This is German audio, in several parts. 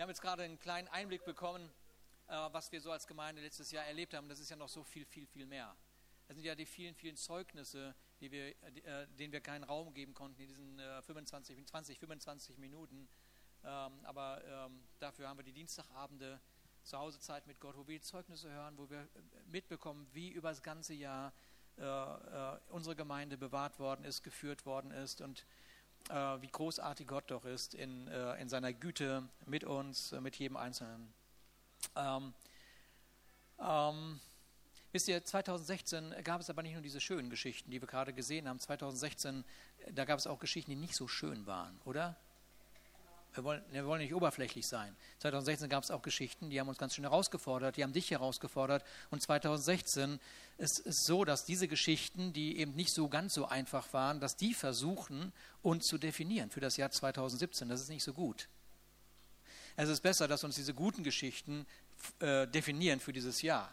Wir haben jetzt gerade einen kleinen Einblick bekommen, äh, was wir so als Gemeinde letztes Jahr erlebt haben. Das ist ja noch so viel, viel, viel mehr. Das sind ja die vielen, vielen Zeugnisse, wir, äh, denen wir keinen Raum geben konnten in diesen äh, 25, 20, 25 Minuten. Ähm, aber ähm, dafür haben wir die Dienstagabende, Zuhausezeit mit Gott, wo wir die Zeugnisse hören, wo wir äh, mitbekommen, wie über das ganze Jahr unsere Gemeinde bewahrt worden ist, geführt worden ist und wie großartig Gott doch ist in, äh, in seiner Güte mit uns, äh, mit jedem Einzelnen. Ähm, ähm, wisst ihr, 2016 gab es aber nicht nur diese schönen Geschichten, die wir gerade gesehen haben. 2016, da gab es auch Geschichten, die nicht so schön waren, oder? Wir wollen, wir wollen nicht oberflächlich sein. 2016 gab es auch Geschichten, die haben uns ganz schön herausgefordert, die haben dich herausgefordert. Und 2016 ist es so, dass diese Geschichten, die eben nicht so ganz so einfach waren, dass die versuchen, uns zu definieren für das Jahr 2017. Das ist nicht so gut. Es ist besser, dass uns diese guten Geschichten äh, definieren für dieses Jahr.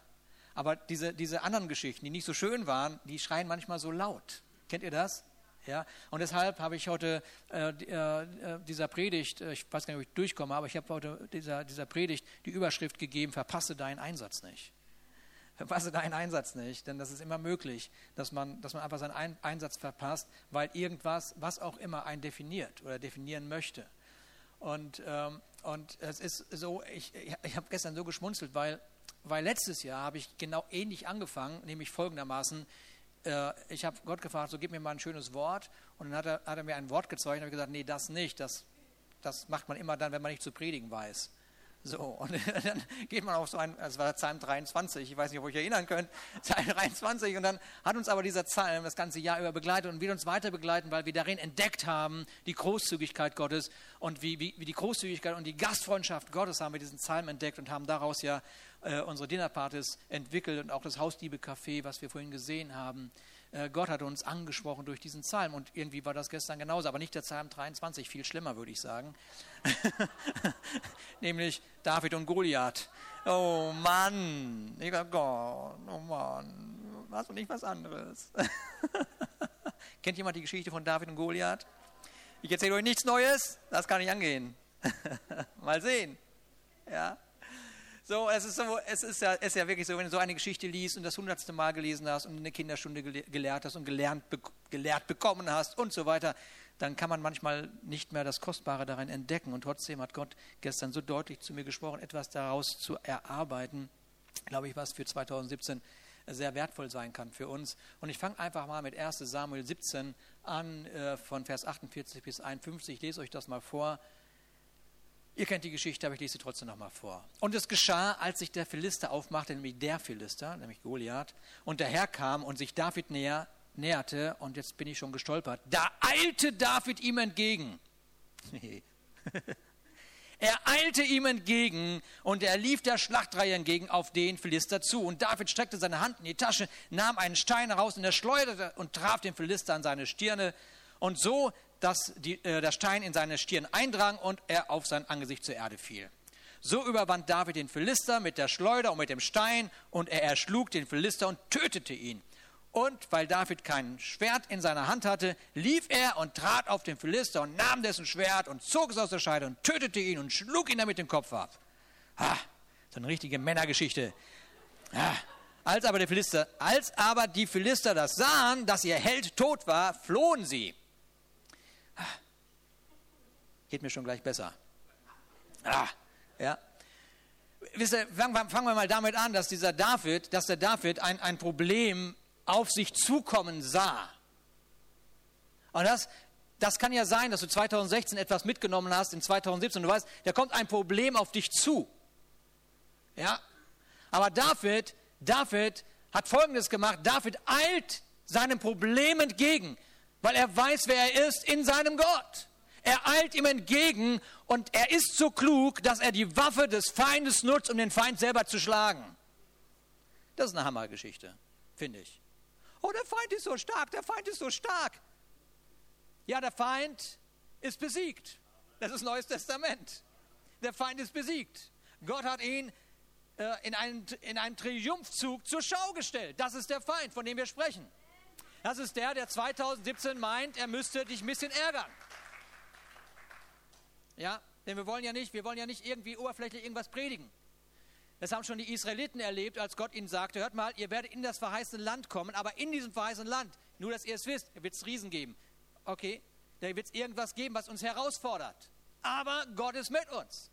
Aber diese, diese anderen Geschichten, die nicht so schön waren, die schreien manchmal so laut. Kennt ihr das? Ja, und deshalb habe ich heute äh, äh, dieser Predigt, äh, ich weiß gar nicht, ob ich durchkomme, aber ich habe heute dieser, dieser Predigt die Überschrift gegeben, verpasse deinen Einsatz nicht. Verpasse deinen Einsatz nicht, denn das ist immer möglich, dass man, dass man einfach seinen Ein Einsatz verpasst, weil irgendwas, was auch immer einen definiert oder definieren möchte. Und, ähm, und es ist so, ich, ich habe gestern so geschmunzelt, weil, weil letztes Jahr habe ich genau ähnlich angefangen, nämlich folgendermaßen, äh, ich habe Gott gefragt, so gib mir mal ein schönes Wort. Und dann hat er, hat er mir ein Wort gezeigt und habe gesagt, nee, das nicht. Das, das macht man immer dann, wenn man nicht zu predigen weiß. So, und dann geht man auf so ein, das war Psalm 23, ich weiß nicht, ob ihr euch erinnern könnt, Psalm 23, und dann hat uns aber dieser Psalm das ganze Jahr über begleitet und wird uns weiter begleiten, weil wir darin entdeckt haben, die Großzügigkeit Gottes und wie, wie, wie die Großzügigkeit und die Gastfreundschaft Gottes haben wir diesen Psalm entdeckt und haben daraus ja äh, unsere Dinnerpartys entwickelt und auch das Hausdiebe-Café, was wir vorhin gesehen haben. Äh, Gott hat uns angesprochen durch diesen Psalm und irgendwie war das gestern genauso, aber nicht der Psalm 23, viel schlimmer würde ich sagen. Nämlich David und Goliath. Oh Mann, lieber Gott, oh Mann, was und nicht was anderes. Kennt jemand die Geschichte von David und Goliath? Ich erzähle euch nichts Neues, das kann ich angehen. Mal sehen. Ja. So, es ist, so, es ist, ja, es ist ja wirklich so, wenn du so eine Geschichte liest und das hundertste Mal gelesen hast und in der Kinderstunde gelehrt hast und gelernt, gelehrt bekommen hast und so weiter, dann kann man manchmal nicht mehr das Kostbare darin entdecken. Und trotzdem hat Gott gestern so deutlich zu mir gesprochen, etwas daraus zu erarbeiten, glaube ich, was für 2017 sehr wertvoll sein kann für uns. Und ich fange einfach mal mit 1 Samuel 17 an, äh, von Vers 48 bis 51. Ich lese euch das mal vor. Ihr kennt die Geschichte, aber ich lese sie trotzdem nochmal vor. Und es geschah, als sich der Philister aufmachte, nämlich der Philister, nämlich Goliath, und daherkam und sich David näher, näherte, und jetzt bin ich schon gestolpert, da eilte David ihm entgegen. er eilte ihm entgegen und er lief der Schlachtreihe entgegen auf den Philister zu. Und David streckte seine Hand in die Tasche, nahm einen Stein heraus und er schleuderte und traf den Philister an seine Stirne. Und so dass die, äh, der Stein in seine Stirn eindrang und er auf sein Angesicht zur Erde fiel. So überwand David den Philister mit der Schleuder und mit dem Stein und er erschlug den Philister und tötete ihn. Und weil David kein Schwert in seiner Hand hatte, lief er und trat auf den Philister und nahm dessen Schwert und zog es aus der Scheide und tötete ihn und schlug ihn damit den Kopf ab. Ha, so eine richtige Männergeschichte. Ha. Als aber, Philister, als aber die Philister das sahen, dass ihr Held tot war, flohen sie. Geht mir schon gleich besser. Ah, ja. Wisst ihr, fangen, wir mal damit an, dass dieser David, dass der David ein, ein Problem auf sich zukommen sah. Und das, das kann ja sein, dass du 2016 etwas mitgenommen hast in 2017. Du weißt, da kommt ein Problem auf dich zu. Ja. Aber David, David hat Folgendes gemacht. David eilt seinem Problem entgegen weil er weiß, wer er ist in seinem Gott. Er eilt ihm entgegen und er ist so klug, dass er die Waffe des Feindes nutzt, um den Feind selber zu schlagen. Das ist eine Hammergeschichte, finde ich. Oh, der Feind ist so stark, der Feind ist so stark. Ja, der Feind ist besiegt. Das ist Neues Testament. Der Feind ist besiegt. Gott hat ihn äh, in, einen, in einem Triumphzug zur Schau gestellt. Das ist der Feind, von dem wir sprechen. Das ist der, der 2017 meint, er müsste dich ein bisschen ärgern. Ja, Denn wir wollen ja nicht, wir wollen ja nicht irgendwie oberflächlich irgendwas predigen. Das haben schon die Israeliten erlebt, als Gott ihnen sagte, hört mal, ihr werdet in das verheißene Land kommen, aber in diesem verheißenen Land, nur dass ihr es wisst, wird es Riesen geben. Okay, da wird es irgendwas geben, was uns herausfordert. Aber Gott ist mit uns.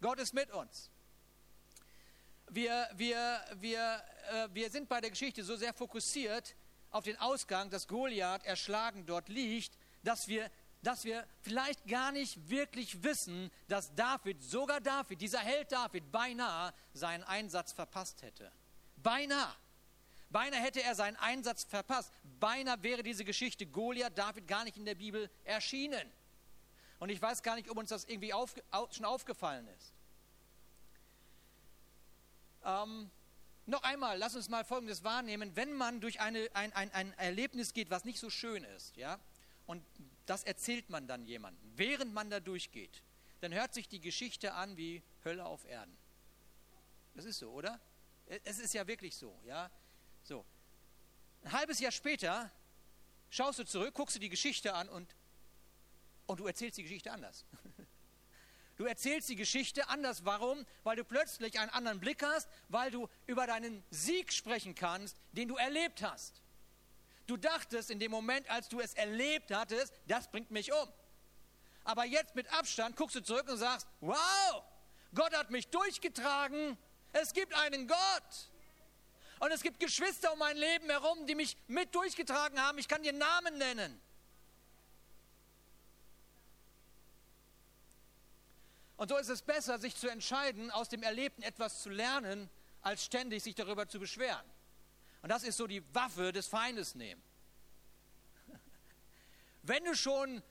Gott ist mit uns. Wir, wir, wir, äh, wir sind bei der Geschichte so sehr fokussiert auf den Ausgang, dass Goliath erschlagen dort liegt, dass wir dass wir vielleicht gar nicht wirklich wissen, dass David, sogar David, dieser Held David, beinahe seinen Einsatz verpasst hätte. Beinahe. Beinahe hätte er seinen Einsatz verpasst. Beinahe wäre diese Geschichte Goliath David gar nicht in der Bibel erschienen. Und ich weiß gar nicht, ob uns das irgendwie auf, schon aufgefallen ist. Ähm, noch einmal, lass uns mal Folgendes wahrnehmen. Wenn man durch eine, ein, ein, ein Erlebnis geht, was nicht so schön ist, ja, und das erzählt man dann jemandem, während man da durchgeht. Dann hört sich die Geschichte an wie Hölle auf Erden. Das ist so, oder? Es ist ja wirklich so, ja. So. Ein halbes Jahr später schaust du zurück, guckst du die Geschichte an und, und du erzählst die Geschichte anders. Du erzählst die Geschichte anders. Warum? Weil du plötzlich einen anderen Blick hast, weil du über deinen Sieg sprechen kannst, den du erlebt hast. Du dachtest in dem Moment, als du es erlebt hattest, das bringt mich um. Aber jetzt mit Abstand guckst du zurück und sagst, wow, Gott hat mich durchgetragen. Es gibt einen Gott. Und es gibt Geschwister um mein Leben herum, die mich mit durchgetragen haben. Ich kann dir Namen nennen. Und so ist es besser, sich zu entscheiden, aus dem Erlebten etwas zu lernen, als ständig sich darüber zu beschweren. Und das ist so die Waffe des Feindes nehmen. Wenn du schon,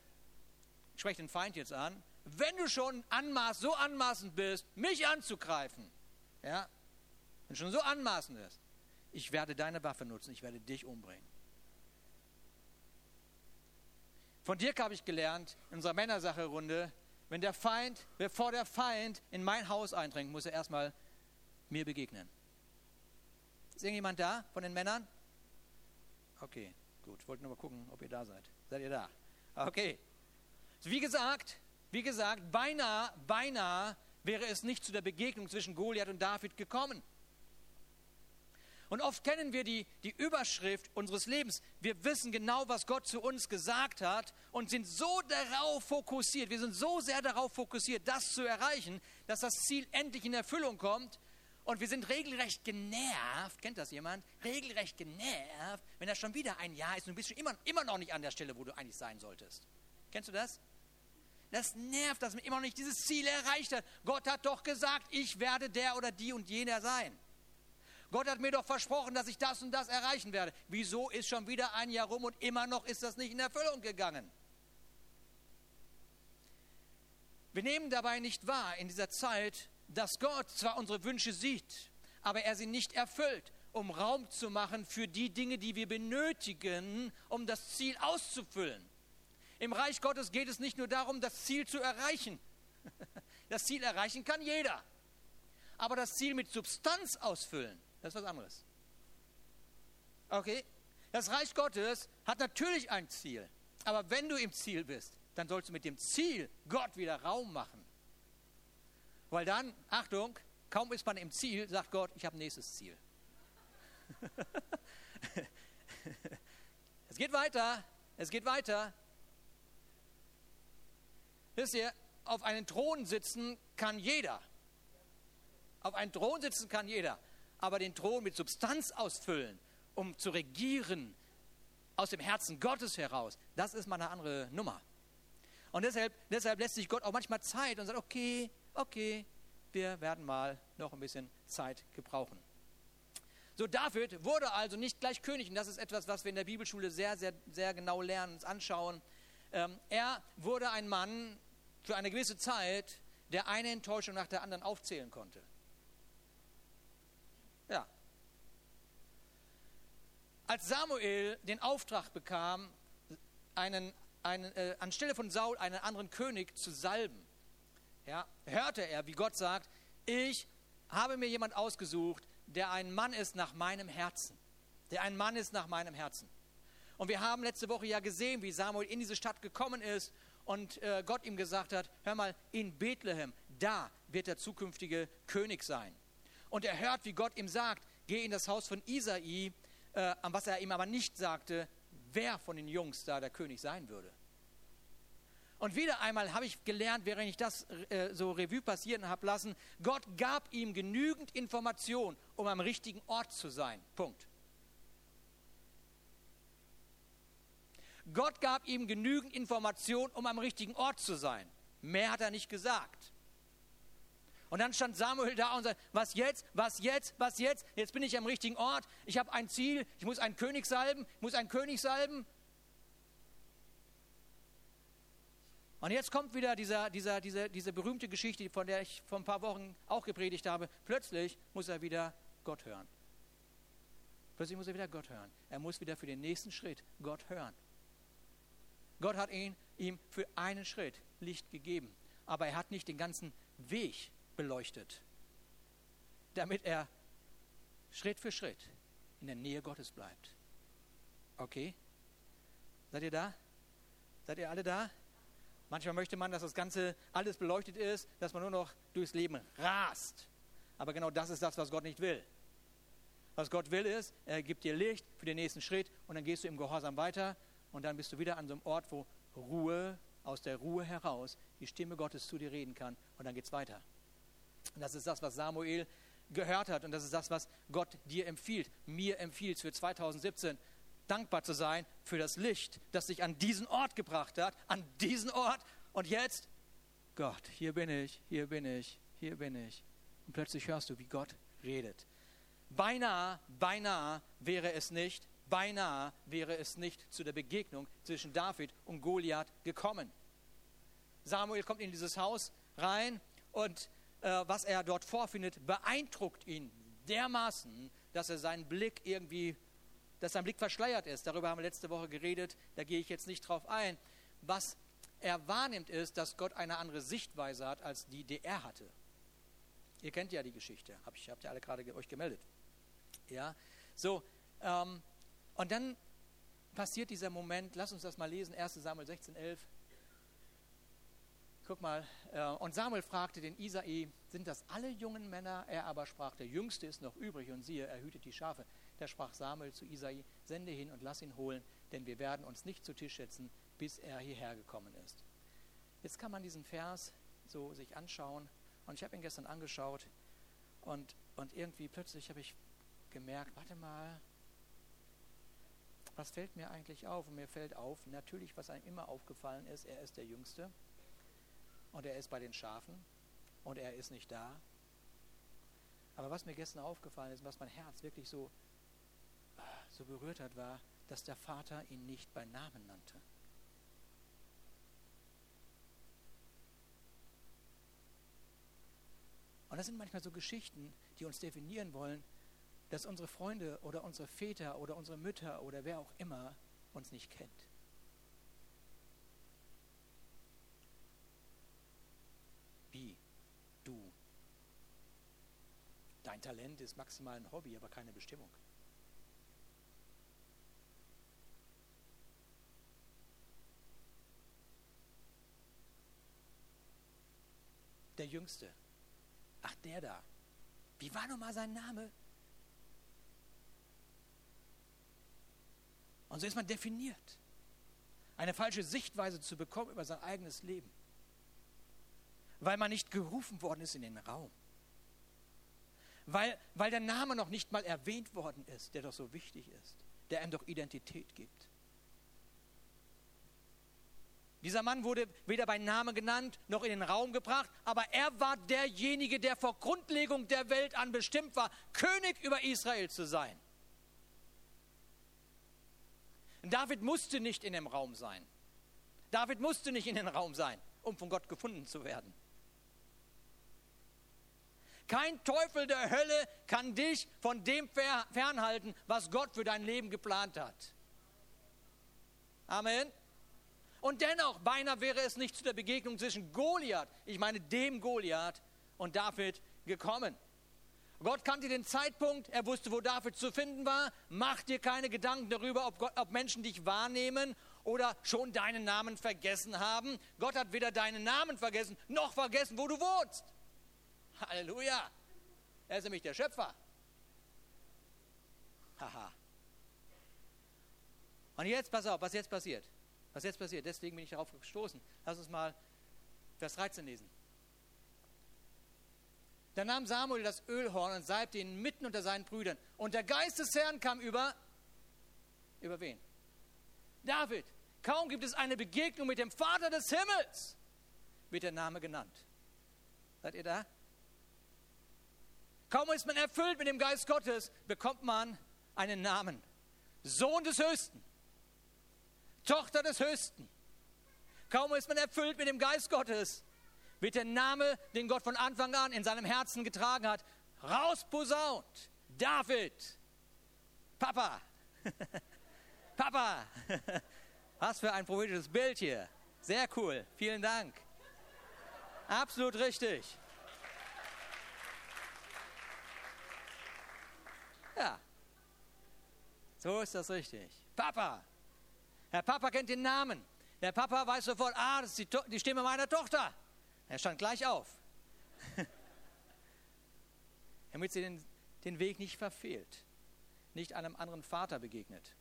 ich spreche den Feind jetzt an, wenn du schon anmaß, so anmaßend bist, mich anzugreifen, ja, wenn du schon so anmaßend bist, ich werde deine Waffe nutzen, ich werde dich umbringen. Von Dirk habe ich gelernt, in unserer Männersache-Runde, wenn der Feind, bevor der Feind in mein Haus eindringt, muss er erstmal mir begegnen. Ist irgendjemand da von den Männern? Okay, gut. Ich wollte nur mal gucken, ob ihr da seid. Seid ihr da? Okay. Wie gesagt, wie gesagt, beinahe, beinahe wäre es nicht zu der Begegnung zwischen Goliath und David gekommen. Und oft kennen wir die, die Überschrift unseres Lebens. Wir wissen genau, was Gott zu uns gesagt hat und sind so darauf fokussiert, wir sind so sehr darauf fokussiert, das zu erreichen, dass das Ziel endlich in Erfüllung kommt, und wir sind regelrecht genervt, kennt das jemand? Regelrecht genervt, wenn das schon wieder ein Jahr ist und du bist schon immer, immer noch nicht an der Stelle, wo du eigentlich sein solltest. Kennst du das? Das nervt, dass man immer noch nicht dieses Ziel erreicht hat. Gott hat doch gesagt, ich werde der oder die und jener sein. Gott hat mir doch versprochen, dass ich das und das erreichen werde. Wieso ist schon wieder ein Jahr rum und immer noch ist das nicht in Erfüllung gegangen? Wir nehmen dabei nicht wahr in dieser Zeit, dass Gott zwar unsere Wünsche sieht, aber er sie nicht erfüllt, um Raum zu machen für die Dinge, die wir benötigen, um das Ziel auszufüllen. Im Reich Gottes geht es nicht nur darum, das Ziel zu erreichen. Das Ziel erreichen kann jeder. Aber das Ziel mit Substanz ausfüllen, das ist was anderes. Okay? Das Reich Gottes hat natürlich ein Ziel. Aber wenn du im Ziel bist, dann sollst du mit dem Ziel Gott wieder Raum machen. Weil dann, Achtung, kaum ist man im Ziel, sagt Gott, ich habe nächstes Ziel. es geht weiter, es geht weiter. Wisst ihr, auf einen Thron sitzen kann jeder. Auf einen Thron sitzen kann jeder. Aber den Thron mit Substanz ausfüllen, um zu regieren, aus dem Herzen Gottes heraus, das ist mal eine andere Nummer. Und deshalb, deshalb lässt sich Gott auch manchmal Zeit und sagt, okay, okay, wir werden mal noch ein bisschen Zeit gebrauchen. So, David wurde also nicht gleich König, und das ist etwas, was wir in der Bibelschule sehr, sehr, sehr genau lernen, uns anschauen. Ähm, er wurde ein Mann für eine gewisse Zeit, der eine Enttäuschung nach der anderen aufzählen konnte. Ja. Als Samuel den Auftrag bekam, einen, einen, äh, anstelle von Saul einen anderen König zu salben, ja, hörte er, wie Gott sagt, ich habe mir jemand ausgesucht, der ein Mann ist nach meinem Herzen. Der ein Mann ist nach meinem Herzen. Und wir haben letzte Woche ja gesehen, wie Samuel in diese Stadt gekommen ist und äh, Gott ihm gesagt hat, hör mal, in Bethlehem, da wird der zukünftige König sein. Und er hört, wie Gott ihm sagt, geh in das Haus von Isai, äh, was er ihm aber nicht sagte, wer von den Jungs da der König sein würde. Und wieder einmal habe ich gelernt, während ich das äh, so Revue passieren habe lassen, Gott gab ihm genügend Information, um am richtigen Ort zu sein. Punkt. Gott gab ihm genügend Information, um am richtigen Ort zu sein. Mehr hat er nicht gesagt. Und dann stand Samuel da und sagte, was jetzt, was jetzt, was jetzt? Jetzt bin ich am richtigen Ort. Ich habe ein Ziel. Ich muss einen König salben. Ich muss einen König salben. Und jetzt kommt wieder dieser, dieser, diese, diese berühmte Geschichte, von der ich vor ein paar Wochen auch gepredigt habe. Plötzlich muss er wieder Gott hören. Plötzlich muss er wieder Gott hören. Er muss wieder für den nächsten Schritt Gott hören. Gott hat ihn, ihm für einen Schritt Licht gegeben, aber er hat nicht den ganzen Weg beleuchtet, damit er Schritt für Schritt in der Nähe Gottes bleibt. Okay? Seid ihr da? Seid ihr alle da? Manchmal möchte man, dass das Ganze alles beleuchtet ist, dass man nur noch durchs Leben rast. Aber genau das ist das, was Gott nicht will. Was Gott will ist, er gibt dir Licht für den nächsten Schritt und dann gehst du im Gehorsam weiter und dann bist du wieder an so einem Ort, wo Ruhe, aus der Ruhe heraus die Stimme Gottes zu dir reden kann und dann geht es weiter. Und das ist das, was Samuel gehört hat und das ist das, was Gott dir empfiehlt, mir empfiehlt für 2017 dankbar zu sein für das Licht, das dich an diesen Ort gebracht hat, an diesen Ort. Und jetzt, Gott, hier bin ich, hier bin ich, hier bin ich. Und plötzlich hörst du, wie Gott redet. Beinahe, beinahe wäre es nicht, beinahe wäre es nicht zu der Begegnung zwischen David und Goliath gekommen. Samuel kommt in dieses Haus rein und äh, was er dort vorfindet, beeindruckt ihn dermaßen, dass er seinen Blick irgendwie dass sein Blick verschleiert ist. Darüber haben wir letzte Woche geredet, da gehe ich jetzt nicht drauf ein. Was er wahrnimmt, ist, dass Gott eine andere Sichtweise hat, als die, die er hatte. Ihr kennt ja die Geschichte, hab ich, habt ihr alle gerade euch gemeldet. Ja, so, ähm, und dann passiert dieser Moment, lass uns das mal lesen, 1 Samuel 16, 11. Guck mal, äh, und Samuel fragte den Isai, sind das alle jungen Männer? Er aber sprach, der Jüngste ist noch übrig und siehe, er hütet die Schafe. Da sprach Samuel zu Isai, sende hin und lass ihn holen, denn wir werden uns nicht zu Tisch setzen, bis er hierher gekommen ist. Jetzt kann man diesen Vers so sich anschauen und ich habe ihn gestern angeschaut und, und irgendwie plötzlich habe ich gemerkt, warte mal, was fällt mir eigentlich auf? Und mir fällt auf, natürlich, was einem immer aufgefallen ist, er ist der Jüngste und er ist bei den Schafen und er ist nicht da. Aber was mir gestern aufgefallen ist, was mein Herz wirklich so so berührt hat, war, dass der Vater ihn nicht bei Namen nannte. Und das sind manchmal so Geschichten, die uns definieren wollen, dass unsere Freunde oder unsere Väter oder unsere Mütter oder wer auch immer uns nicht kennt. Wie? Du. Dein Talent ist maximal ein Hobby, aber keine Bestimmung. Jüngste. Ach, der da. Wie war nochmal sein Name? Und so ist man definiert. Eine falsche Sichtweise zu bekommen über sein eigenes Leben. Weil man nicht gerufen worden ist in den Raum. Weil, weil der Name noch nicht mal erwähnt worden ist, der doch so wichtig ist, der einem doch Identität gibt. Dieser Mann wurde weder bei Namen genannt noch in den Raum gebracht, aber er war derjenige, der vor Grundlegung der Welt an bestimmt war, König über Israel zu sein. David musste nicht in dem Raum sein. David musste nicht in den Raum sein, um von Gott gefunden zu werden. Kein Teufel der Hölle kann dich von dem fernhalten, was Gott für dein Leben geplant hat. Amen. Und dennoch, beinahe wäre es nicht zu der Begegnung zwischen Goliath, ich meine dem Goliath, und David gekommen. Gott kannte den Zeitpunkt, er wusste, wo David zu finden war. Mach dir keine Gedanken darüber, ob, Gott, ob Menschen dich wahrnehmen oder schon deinen Namen vergessen haben. Gott hat weder deinen Namen vergessen, noch vergessen, wo du wohnst. Halleluja. Er ist nämlich der Schöpfer. Haha. Und jetzt, pass auf, was jetzt passiert. Was jetzt passiert, deswegen bin ich darauf gestoßen. Lass uns mal Vers 13 lesen. Da nahm Samuel das Ölhorn und salbte ihn mitten unter seinen Brüdern. Und der Geist des Herrn kam über, über wen? David. Kaum gibt es eine Begegnung mit dem Vater des Himmels, wird der Name genannt. Seid ihr da? Kaum ist man erfüllt mit dem Geist Gottes, bekommt man einen Namen. Sohn des Höchsten. Tochter des Höchsten. Kaum ist man erfüllt mit dem Geist Gottes, wird der Name, den Gott von Anfang an in seinem Herzen getragen hat, rausposaunt. David. Papa. Papa. Was für ein prophetisches Bild hier. Sehr cool. Vielen Dank. Absolut richtig. Ja. So ist das richtig. Papa. Herr Papa kennt den Namen. Der Papa weiß sofort, ah, das ist die, die Stimme meiner Tochter. Er stand gleich auf. Damit sie den, den Weg nicht verfehlt, nicht einem anderen Vater begegnet.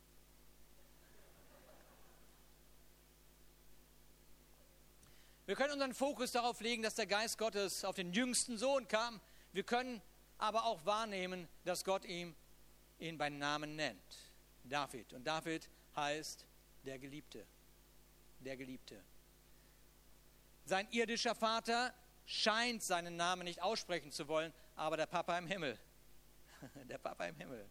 Wir können unseren Fokus darauf legen, dass der Geist Gottes auf den jüngsten Sohn kam. Wir können aber auch wahrnehmen, dass Gott ihm, ihn beim Namen nennt. David. Und David heißt der Geliebte. Der Geliebte. Sein irdischer Vater scheint seinen Namen nicht aussprechen zu wollen, aber der Papa im Himmel, der Papa im Himmel,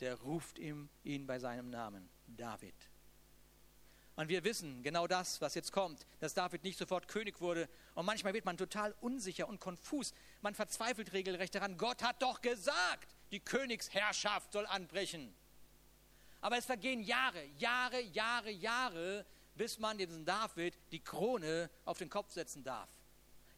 der ruft ihm ihn bei seinem Namen, David. Und wir wissen genau das, was jetzt kommt, dass David nicht sofort König wurde. Und manchmal wird man total unsicher und konfus. Man verzweifelt regelrecht daran, Gott hat doch gesagt, die Königsherrschaft soll anbrechen. Aber es vergehen Jahre, Jahre, Jahre, Jahre, bis man diesem David die Krone auf den Kopf setzen darf.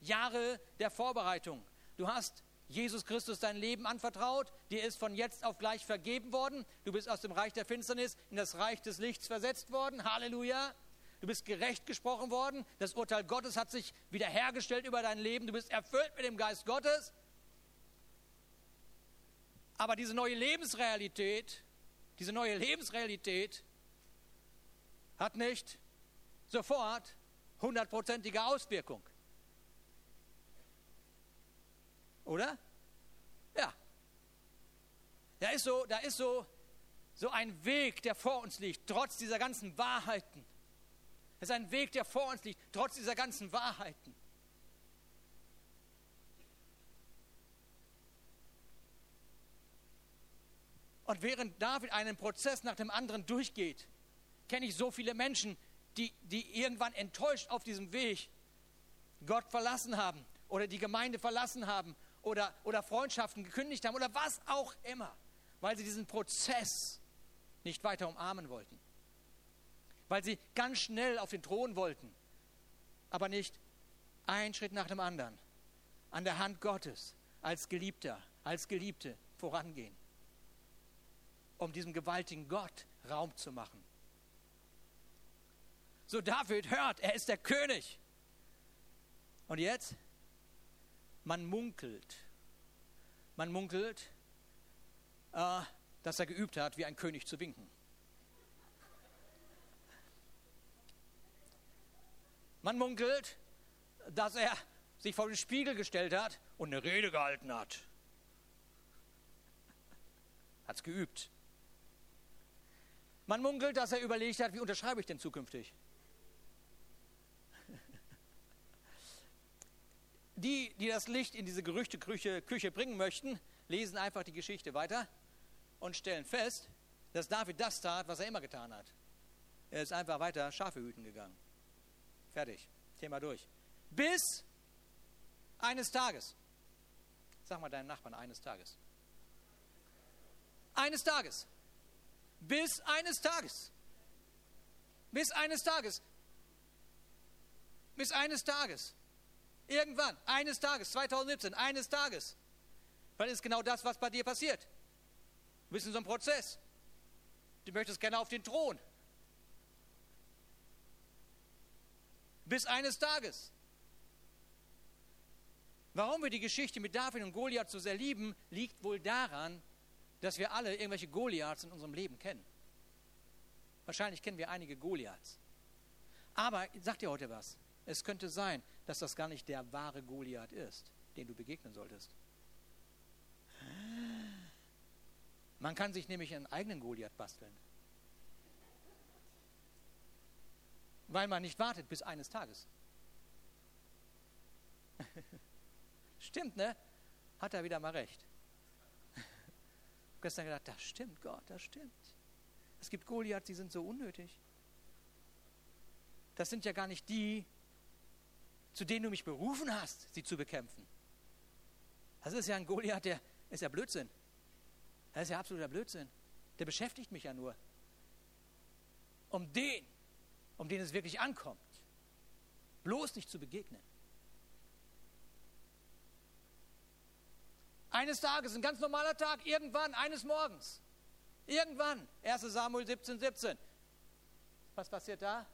Jahre der Vorbereitung. Du hast Jesus Christus dein Leben anvertraut, dir ist von jetzt auf gleich vergeben worden, du bist aus dem Reich der Finsternis in das Reich des Lichts versetzt worden, Halleluja. Du bist gerecht gesprochen worden, das Urteil Gottes hat sich wiederhergestellt über dein Leben, du bist erfüllt mit dem Geist Gottes. Aber diese neue Lebensrealität diese neue Lebensrealität hat nicht sofort hundertprozentige Auswirkung. Oder? Ja. Da ist so, da ist so, so ein Weg, der vor uns liegt, trotz dieser ganzen Wahrheiten. Es ist ein Weg, der vor uns liegt, trotz dieser ganzen Wahrheiten. Und während David einen Prozess nach dem anderen durchgeht, kenne ich so viele Menschen, die, die irgendwann enttäuscht auf diesem Weg Gott verlassen haben oder die Gemeinde verlassen haben oder, oder Freundschaften gekündigt haben oder was auch immer, weil sie diesen Prozess nicht weiter umarmen wollten. Weil sie ganz schnell auf den Thron wollten, aber nicht einen Schritt nach dem anderen an der Hand Gottes als Geliebter, als Geliebte vorangehen um diesem gewaltigen Gott Raum zu machen. So David hört, er ist der König. Und jetzt? Man munkelt. Man munkelt, äh, dass er geübt hat, wie ein König zu winken. Man munkelt, dass er sich vor den Spiegel gestellt hat und eine Rede gehalten hat. Hat es geübt. Man munkelt, dass er überlegt hat, wie unterschreibe ich denn zukünftig? Die, die das Licht in diese Gerüchteküche Küche bringen möchten, lesen einfach die Geschichte weiter und stellen fest, dass David das tat, was er immer getan hat. Er ist einfach weiter Schafe hüten gegangen. Fertig. Thema durch. Bis eines Tages. Sag mal deinem Nachbarn eines Tages. Eines Tages bis eines Tages. Bis eines Tages. Bis eines Tages. Irgendwann, eines Tages, 2017, eines Tages. Weil ist genau das, was bei dir passiert. Du bist in so einem Prozess. Du möchtest gerne auf den Thron. Bis eines Tages. Warum wir die Geschichte mit David und Goliath so sehr lieben, liegt wohl daran, dass wir alle irgendwelche Goliaths in unserem Leben kennen. Wahrscheinlich kennen wir einige Goliaths. Aber ich sag dir heute was. Es könnte sein, dass das gar nicht der wahre Goliath ist, den du begegnen solltest. Man kann sich nämlich einen eigenen Goliath basteln. Weil man nicht wartet bis eines Tages. stimmt, ne? Hat er wieder mal recht. Gestern gedacht, das stimmt, Gott, das stimmt. Es gibt Goliaths, die sind so unnötig. Das sind ja gar nicht die, zu denen du mich berufen hast, sie zu bekämpfen. Das ist ja ein Goliath, der ist ja Blödsinn. Das ist ja absoluter Blödsinn. Der beschäftigt mich ja nur. Um den, um den es wirklich ankommt. Bloß nicht zu begegnen. Eines Tages, ein ganz normaler Tag, irgendwann, eines Morgens. Irgendwann, 1 Samuel 17, 17. Was passiert da?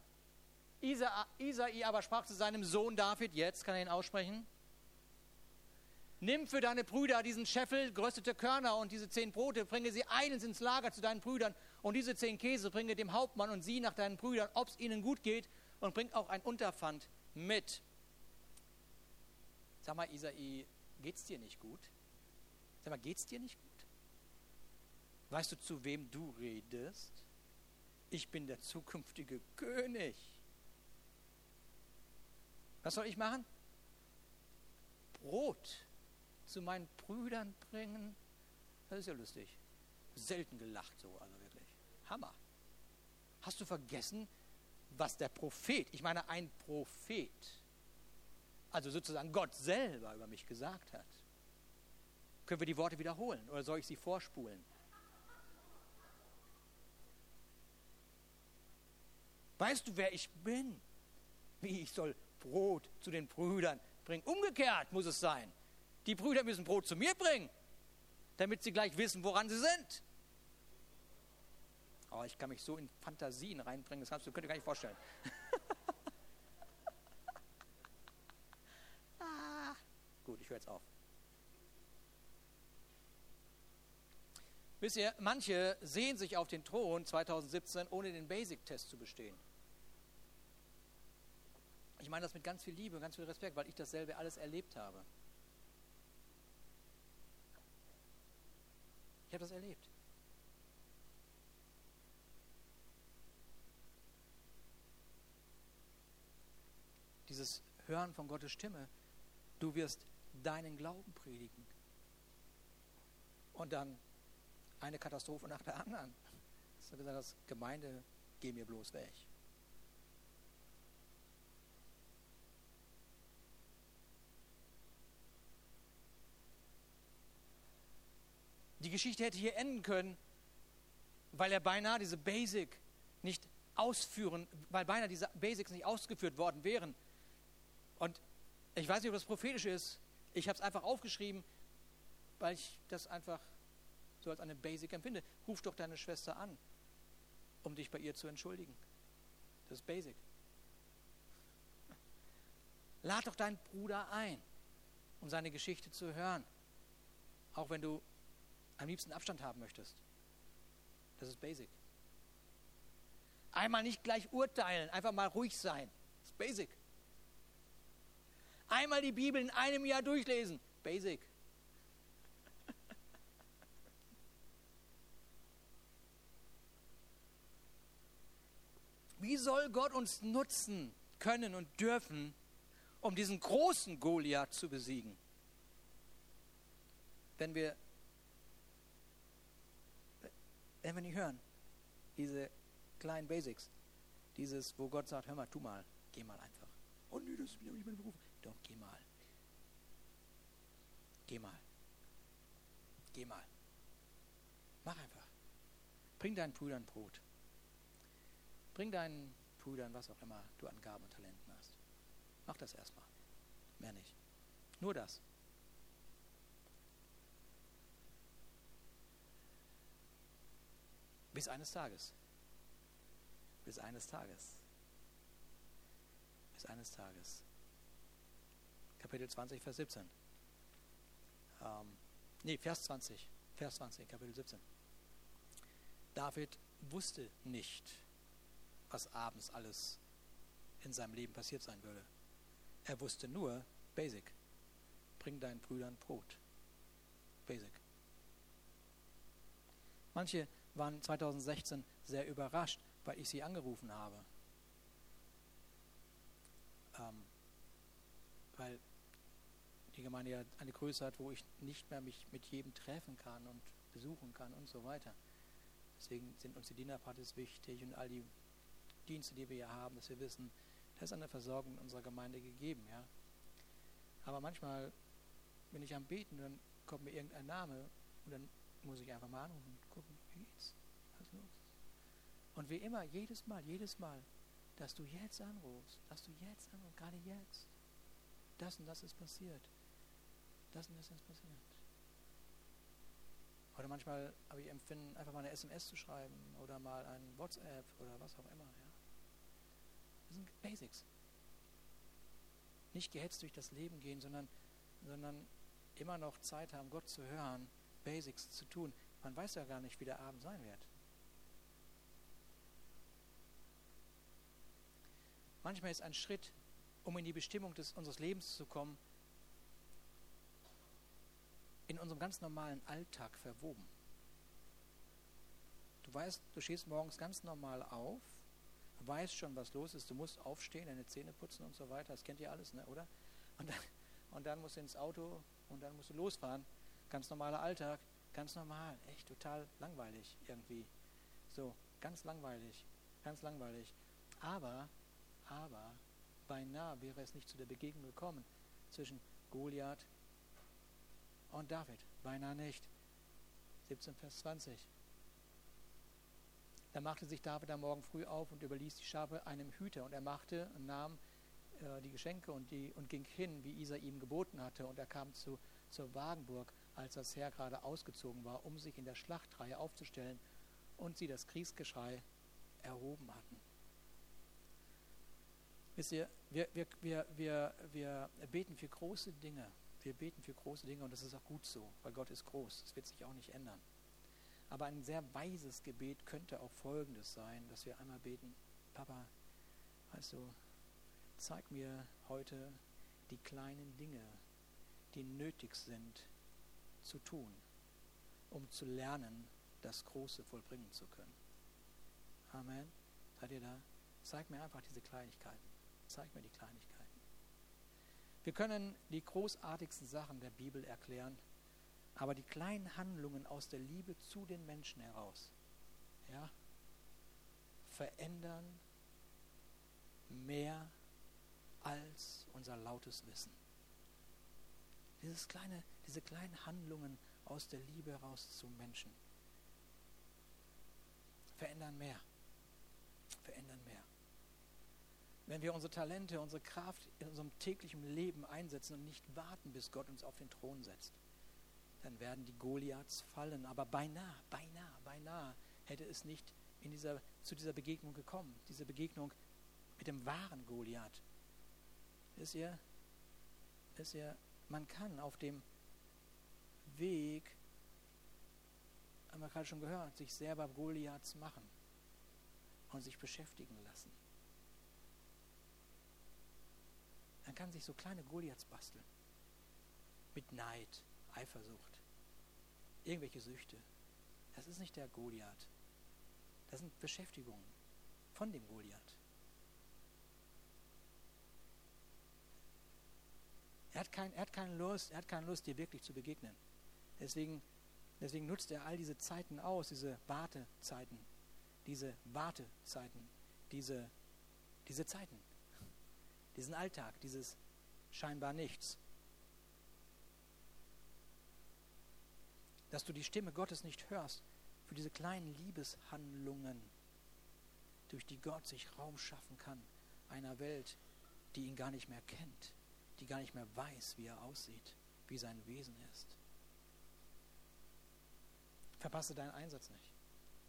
Isai aber sprach zu seinem Sohn David, jetzt kann er ihn aussprechen. Nimm für deine Brüder diesen Scheffel geröstete Körner und diese zehn Brote, bringe sie eines ins Lager zu deinen Brüdern und diese zehn Käse bringe dem Hauptmann und sieh nach deinen Brüdern, ob es ihnen gut geht und bring auch ein Unterpfand mit. Sag mal, Isai, geht's dir nicht gut? Sag mal, geht's dir nicht gut? Weißt du, zu wem du redest? Ich bin der zukünftige König. Was soll ich machen? Brot zu meinen Brüdern bringen. Das ist ja lustig. Selten gelacht so, also wirklich. Hammer. Hast du vergessen, was der Prophet, ich meine ein Prophet, also sozusagen Gott selber über mich gesagt hat? Können wir die Worte wiederholen oder soll ich sie vorspulen? Weißt du, wer ich bin? Wie ich soll Brot zu den Brüdern bringen? Umgekehrt muss es sein. Die Brüder müssen Brot zu mir bringen, damit sie gleich wissen, woran sie sind. Oh, ich kann mich so in Fantasien reinbringen, das kannst du, könnt ihr gar nicht vorstellen. ah, gut, ich höre jetzt auf. Wisst ihr, manche sehen sich auf den Thron 2017, ohne den Basic-Test zu bestehen. Ich meine das mit ganz viel Liebe und ganz viel Respekt, weil ich dasselbe alles erlebt habe. Ich habe das erlebt. Dieses Hören von Gottes Stimme, du wirst deinen Glauben predigen. Und dann eine Katastrophe nach der anderen. Das ist gesagt, das Gemeinde, geh mir bloß weg. Die Geschichte hätte hier enden können, weil er beinahe diese Basic nicht ausführen, weil beinahe diese Basics nicht ausgeführt worden wären. Und ich weiß nicht, ob das prophetisch ist. Ich habe es einfach aufgeschrieben, weil ich das einfach so als eine Basic empfinde. Ruf doch deine Schwester an, um dich bei ihr zu entschuldigen. Das ist Basic. Lad doch deinen Bruder ein, um seine Geschichte zu hören. Auch wenn du am liebsten Abstand haben möchtest. Das ist Basic. Einmal nicht gleich urteilen, einfach mal ruhig sein. Das ist Basic. Einmal die Bibel in einem Jahr durchlesen. Basic. Wie soll Gott uns nutzen können und dürfen, um diesen großen Goliath zu besiegen? Wenn wir, wenn wir nicht hören, diese kleinen Basics, dieses, wo Gott sagt, hör mal, tu mal, geh mal einfach. Oh nee, das ist nicht mein Beruf. Doch, geh mal. Geh mal. Geh mal. Mach einfach. Bring deinen Brüdern Brot. Bring deinen Brüdern, was auch immer du an Gaben und Talenten hast. Mach das erstmal. Mehr nicht. Nur das. Bis eines Tages. Bis eines Tages. bis eines Tages. Kapitel 20, Vers 17. Ähm, nee, Vers 20. Vers 20, Kapitel 17. David wusste nicht, was abends alles in seinem Leben passiert sein würde. Er wusste nur, Basic, bring deinen Brüdern Brot. Basic. Manche waren 2016 sehr überrascht, weil ich sie angerufen habe. Ähm, weil die Gemeinde ja eine Größe hat, wo ich nicht mehr mich mit jedem treffen kann und besuchen kann und so weiter. Deswegen sind uns die Dinnerpartys wichtig und all die Dienste, die wir hier haben, dass wir wissen, da ist eine Versorgung in unserer Gemeinde gegeben. Ja? Aber manchmal bin ich am Beten, dann kommt mir irgendein Name und dann muss ich einfach mal anrufen und gucken, wie geht's? Was ist los? Und wie immer, jedes Mal, jedes Mal, dass du jetzt anrufst, dass du jetzt anrufst, gerade jetzt, das und das ist passiert. Das und das ist passiert. Oder manchmal habe ich empfinden, einfach mal eine SMS zu schreiben oder mal ein WhatsApp oder was auch immer. Das sind Basics. Nicht gehetzt durch das Leben gehen, sondern, sondern immer noch Zeit haben, Gott zu hören, Basics zu tun. Man weiß ja gar nicht, wie der Abend sein wird. Manchmal ist ein Schritt, um in die Bestimmung des, unseres Lebens zu kommen, in unserem ganz normalen Alltag verwoben. Du weißt, du stehst morgens ganz normal auf, weißt schon, was los ist, du musst aufstehen, deine Zähne putzen und so weiter, das kennt ihr alles, ne, oder? Und dann, und dann musst du ins Auto und dann musst du losfahren. Ganz normaler Alltag, ganz normal, echt total langweilig irgendwie. So, ganz langweilig, ganz langweilig. Aber, aber, beinahe wäre es nicht zu der Begegnung gekommen zwischen Goliath und David. Beinahe nicht. 17 Vers 20. Da machte sich David am Morgen früh auf und überließ die Schafe einem Hüter. Und er machte und nahm äh, die Geschenke und, die, und ging hin, wie Isa ihm geboten hatte. Und er kam zu, zur Wagenburg, als das Heer gerade ausgezogen war, um sich in der Schlachtreihe aufzustellen und sie das Kriegsgeschrei erhoben hatten. Wisst ihr, wir, wir, wir, wir, wir beten für große Dinge wir beten für große Dinge und das ist auch gut so, weil Gott ist groß. Das wird sich auch nicht ändern. Aber ein sehr weises Gebet könnte auch folgendes sein, dass wir einmal beten, Papa, du, zeig mir heute die kleinen Dinge, die nötig sind zu tun, um zu lernen, das Große vollbringen zu können. Amen. Seid ihr da? Zeig mir einfach diese Kleinigkeiten. Zeig mir die Kleinigkeiten. Wir können die großartigsten Sachen der Bibel erklären, aber die kleinen Handlungen aus der Liebe zu den Menschen heraus, ja, verändern mehr als unser lautes Wissen. Dieses kleine, diese kleinen Handlungen aus der Liebe heraus zu Menschen verändern mehr. Verändern mehr wenn wir unsere Talente, unsere Kraft in unserem täglichen Leben einsetzen und nicht warten, bis Gott uns auf den Thron setzt, dann werden die Goliaths fallen. Aber beinahe, beinahe, beinahe hätte es nicht in dieser, zu dieser Begegnung gekommen. Diese Begegnung mit dem wahren Goliath. Ist ihr, ist ihr, man kann auf dem Weg, haben wir gerade schon gehört, sich selber Goliaths machen und sich beschäftigen lassen. Man kann sich so kleine Goliaths basteln. Mit Neid, Eifersucht, irgendwelche Süchte. Das ist nicht der Goliath. Das sind Beschäftigungen von dem Goliath. Er hat, kein, er hat keine Lust, er hat keine Lust, dir wirklich zu begegnen. Deswegen, deswegen nutzt er all diese Zeiten aus, diese Wartezeiten, diese Wartezeiten, diese, diese Zeiten diesen Alltag, dieses scheinbar nichts. Dass du die Stimme Gottes nicht hörst für diese kleinen Liebeshandlungen, durch die Gott sich Raum schaffen kann, einer Welt, die ihn gar nicht mehr kennt, die gar nicht mehr weiß, wie er aussieht, wie sein Wesen ist. Verpasse deinen Einsatz nicht.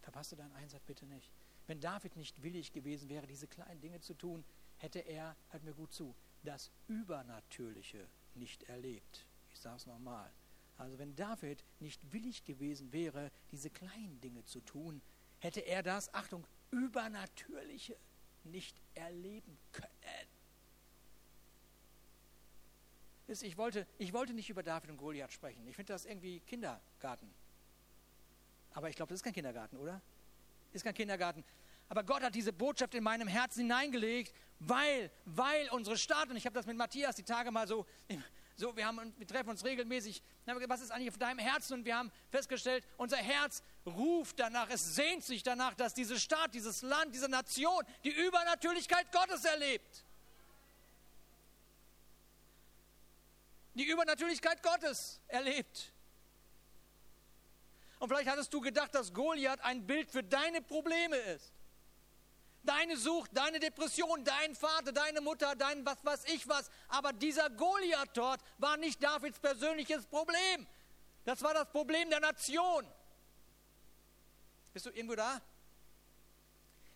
Verpasse deinen Einsatz bitte nicht. Wenn David nicht willig gewesen wäre, diese kleinen Dinge zu tun, hätte er, hört mir gut zu, das Übernatürliche nicht erlebt. Ich sage es nochmal. Also wenn David nicht willig gewesen wäre, diese kleinen Dinge zu tun, hätte er das, Achtung, Übernatürliche nicht erleben können. Ich wollte, ich wollte nicht über David und Goliath sprechen. Ich finde das irgendwie Kindergarten. Aber ich glaube, das ist kein Kindergarten, oder? Ist kein Kindergarten. Aber Gott hat diese Botschaft in meinem Herzen hineingelegt, weil, weil unsere Stadt, und ich habe das mit Matthias die Tage mal so so, wir, haben, wir treffen uns regelmäßig. Was ist eigentlich auf deinem Herzen? Und wir haben festgestellt, unser Herz ruft danach, es sehnt sich danach, dass diese Stadt, dieses Land, diese Nation die Übernatürlichkeit Gottes erlebt. Die Übernatürlichkeit Gottes erlebt. Und vielleicht hattest du gedacht, dass Goliath ein Bild für deine Probleme ist deine Sucht, deine Depression, dein Vater, deine Mutter, dein was weiß ich was. Aber dieser Goliath dort war nicht Davids persönliches Problem. Das war das Problem der Nation. Bist du irgendwo da?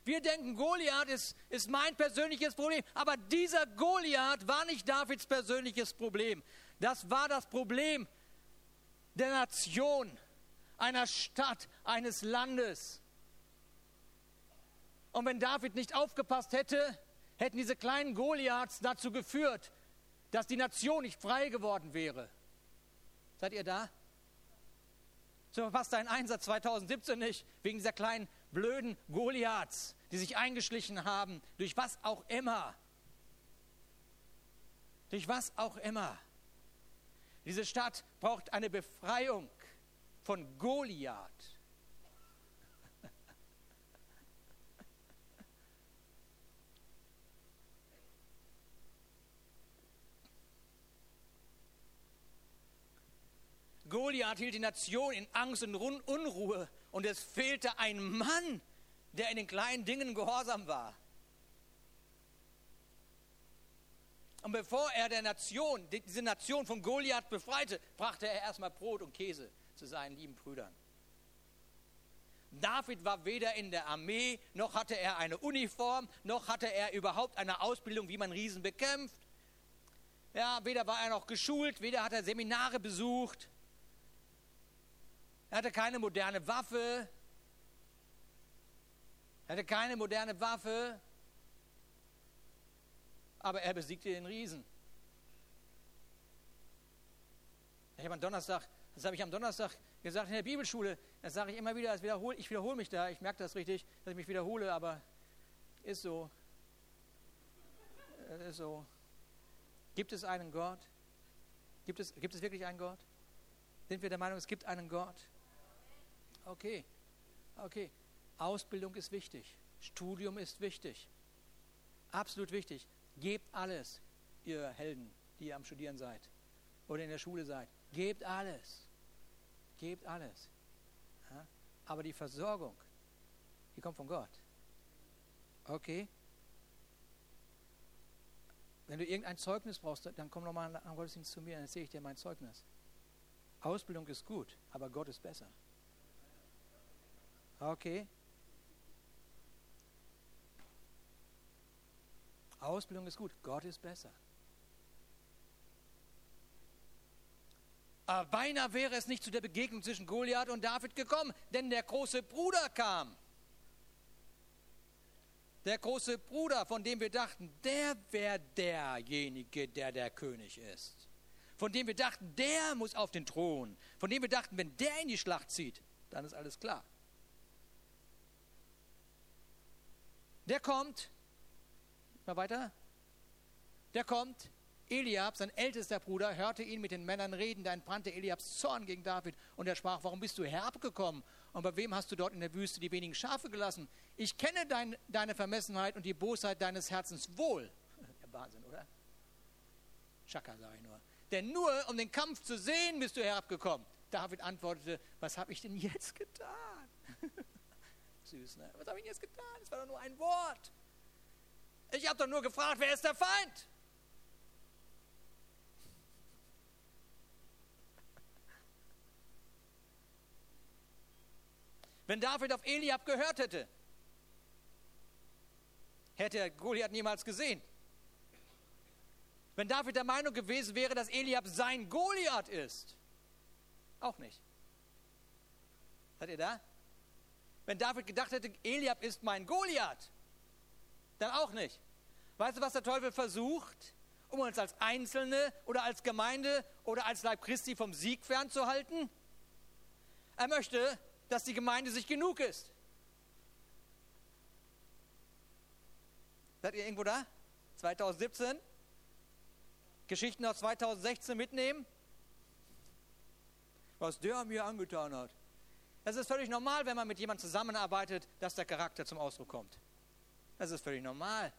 Wir denken, Goliath ist, ist mein persönliches Problem. Aber dieser Goliath war nicht Davids persönliches Problem. Das war das Problem der Nation, einer Stadt, eines Landes. Und wenn David nicht aufgepasst hätte, hätten diese kleinen Goliaths dazu geführt, dass die Nation nicht frei geworden wäre. Seid ihr da? So verpasst deinen Einsatz 2017 nicht, wegen dieser kleinen blöden Goliaths, die sich eingeschlichen haben, durch was auch immer. Durch was auch immer. Diese Stadt braucht eine Befreiung von Goliath. Goliath hielt die Nation in Angst und Unruhe und es fehlte ein Mann, der in den kleinen Dingen gehorsam war. Und bevor er der Nation, diese Nation von Goliath befreite, brachte er erstmal Brot und Käse zu seinen lieben Brüdern. David war weder in der Armee, noch hatte er eine Uniform, noch hatte er überhaupt eine Ausbildung, wie man Riesen bekämpft. Ja, weder war er noch geschult, weder hat er Seminare besucht. Er hatte keine moderne Waffe. Er hatte keine moderne Waffe. Aber er besiegte den Riesen. Ich habe am Donnerstag, das habe ich am Donnerstag gesagt in der Bibelschule, das sage ich immer wieder, ich wiederhole, ich wiederhole mich da, ich merke das richtig, dass ich mich wiederhole, aber ist so. Ist so. Gibt es einen Gott? Gibt es, gibt es wirklich einen Gott? Sind wir der Meinung, es gibt einen Gott? Okay, okay. Ausbildung ist wichtig. Studium ist wichtig. Absolut wichtig. Gebt alles, ihr Helden, die ihr am Studieren seid oder in der Schule seid. Gebt alles. Gebt alles. Ja? Aber die Versorgung, die kommt von Gott. Okay? Wenn du irgendein Zeugnis brauchst, dann komm nochmal am Gottesdienst zu mir, dann erzähle ich dir mein Zeugnis. Ausbildung ist gut, aber Gott ist besser. Okay. Ausbildung ist gut, Gott ist besser. Aber beinahe wäre es nicht zu der Begegnung zwischen Goliath und David gekommen, denn der große Bruder kam. Der große Bruder, von dem wir dachten, der wäre derjenige, der der König ist. Von dem wir dachten, der muss auf den Thron. Von dem wir dachten, wenn der in die Schlacht zieht, dann ist alles klar. Der kommt, mal weiter, der kommt, Eliab, sein ältester Bruder, hörte ihn mit den Männern reden, da entbrannte Eliabs Zorn gegen David und er sprach, warum bist du herabgekommen und bei wem hast du dort in der Wüste die wenigen Schafe gelassen? Ich kenne dein, deine Vermessenheit und die Bosheit deines Herzens wohl. Der Wahnsinn, oder? Schaka, sage ich nur. Denn nur um den Kampf zu sehen, bist du herabgekommen. David antwortete, was habe ich denn jetzt getan? Süß, ne? Was habe ich jetzt getan? Es war doch nur ein Wort. Ich habe doch nur gefragt, wer ist der Feind? Wenn David auf Eliab gehört hätte, hätte er Goliath niemals gesehen. wenn David der Meinung gewesen wäre, dass Eliab sein Goliath ist? Auch nicht. Seid ihr da? Wenn David gedacht hätte, Eliab ist mein Goliath, dann auch nicht. Weißt du, was der Teufel versucht? Um uns als Einzelne oder als Gemeinde oder als Leib Christi vom Sieg fernzuhalten? Er möchte, dass die Gemeinde sich genug ist. Seid ihr irgendwo da? 2017? Geschichten aus 2016 mitnehmen? Was der mir angetan hat. Das ist völlig normal, wenn man mit jemandem zusammenarbeitet, dass der Charakter zum Ausdruck kommt. Das ist völlig normal.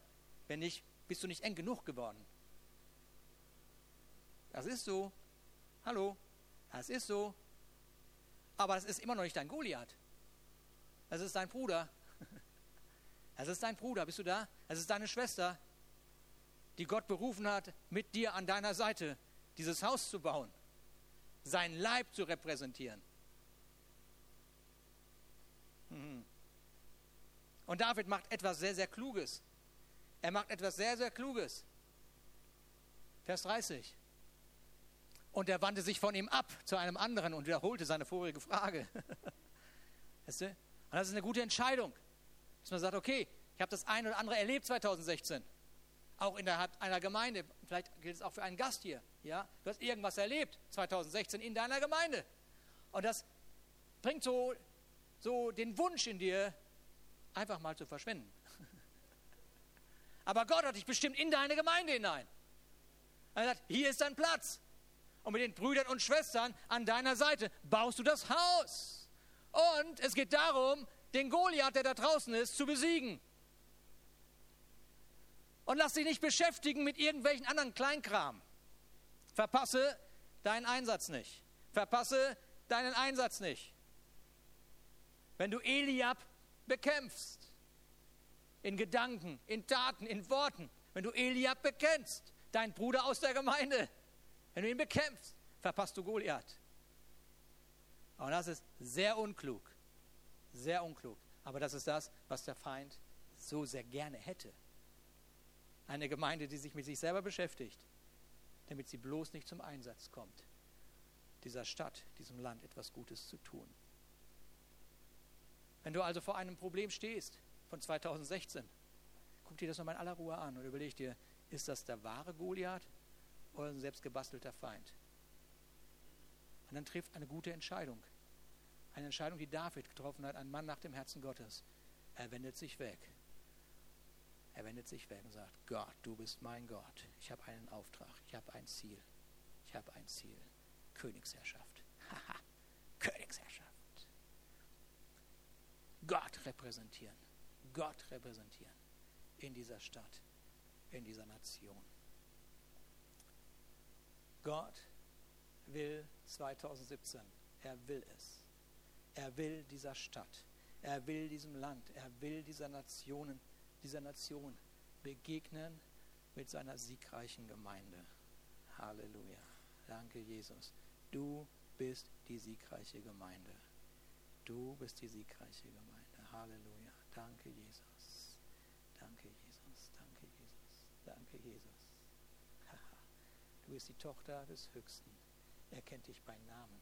Wenn nicht, bist du nicht eng genug geworden. Das ist so. Hallo, das ist so. Aber das ist immer noch nicht dein Goliath. Das ist dein Bruder. Das ist dein Bruder. Bist du da? Das ist deine Schwester, die Gott berufen hat, mit dir an deiner Seite dieses Haus zu bauen, seinen Leib zu repräsentieren. Und David macht etwas sehr, sehr Kluges. Er macht etwas sehr, sehr Kluges. Vers 30. Und er wandte sich von ihm ab zu einem anderen und wiederholte seine vorige Frage. weißt du? Und das ist eine gute Entscheidung, dass man sagt, okay, ich habe das ein oder andere erlebt 2016, auch innerhalb einer Gemeinde. Vielleicht gilt es auch für einen Gast hier. Ja, du hast irgendwas erlebt 2016 in deiner Gemeinde, und das bringt so, so den Wunsch in dir, einfach mal zu verschwinden. Aber Gott hat dich bestimmt in deine Gemeinde hinein. Er sagt, hier ist dein Platz und mit den Brüdern und Schwestern an deiner Seite baust du das Haus. Und es geht darum, den Goliath, der da draußen ist, zu besiegen. Und lass dich nicht beschäftigen mit irgendwelchen anderen Kleinkram. Verpasse deinen Einsatz nicht. Verpasse deinen Einsatz nicht. Wenn du Eliab bekämpfst, in Gedanken, in Taten, in Worten, wenn du Eliab bekennst, dein Bruder aus der Gemeinde, wenn du ihn bekämpfst, verpasst du Goliath. Und das ist sehr unklug. Sehr unklug. Aber das ist das, was der Feind so sehr gerne hätte. Eine Gemeinde, die sich mit sich selber beschäftigt, damit sie bloß nicht zum Einsatz kommt, dieser Stadt, diesem Land etwas Gutes zu tun. Wenn du also vor einem Problem stehst von 2016, guck dir das nochmal in aller Ruhe an und überleg dir, ist das der wahre Goliath oder ein selbstgebastelter Feind. Und dann trifft eine gute Entscheidung. Eine Entscheidung, die David getroffen hat, ein Mann nach dem Herzen Gottes. Er wendet sich weg. Er wendet sich weg und sagt, Gott, du bist mein Gott. Ich habe einen Auftrag, ich habe ein Ziel. Ich habe ein Ziel. Königsherrschaft. Haha, Königsherrschaft. Gott repräsentieren. Gott repräsentieren in dieser Stadt, in dieser Nation. Gott will 2017. Er will es. Er will dieser Stadt. Er will diesem Land. Er will dieser Nationen, dieser Nation begegnen mit seiner siegreichen Gemeinde. Halleluja. Danke, Jesus. Du bist die siegreiche Gemeinde. Du bist die siegreiche Gemeinde. Halleluja. Danke, Jesus. Danke, Jesus. Danke, Jesus. Danke, Jesus. Du bist die Tochter des Höchsten. Er kennt dich bei Namen.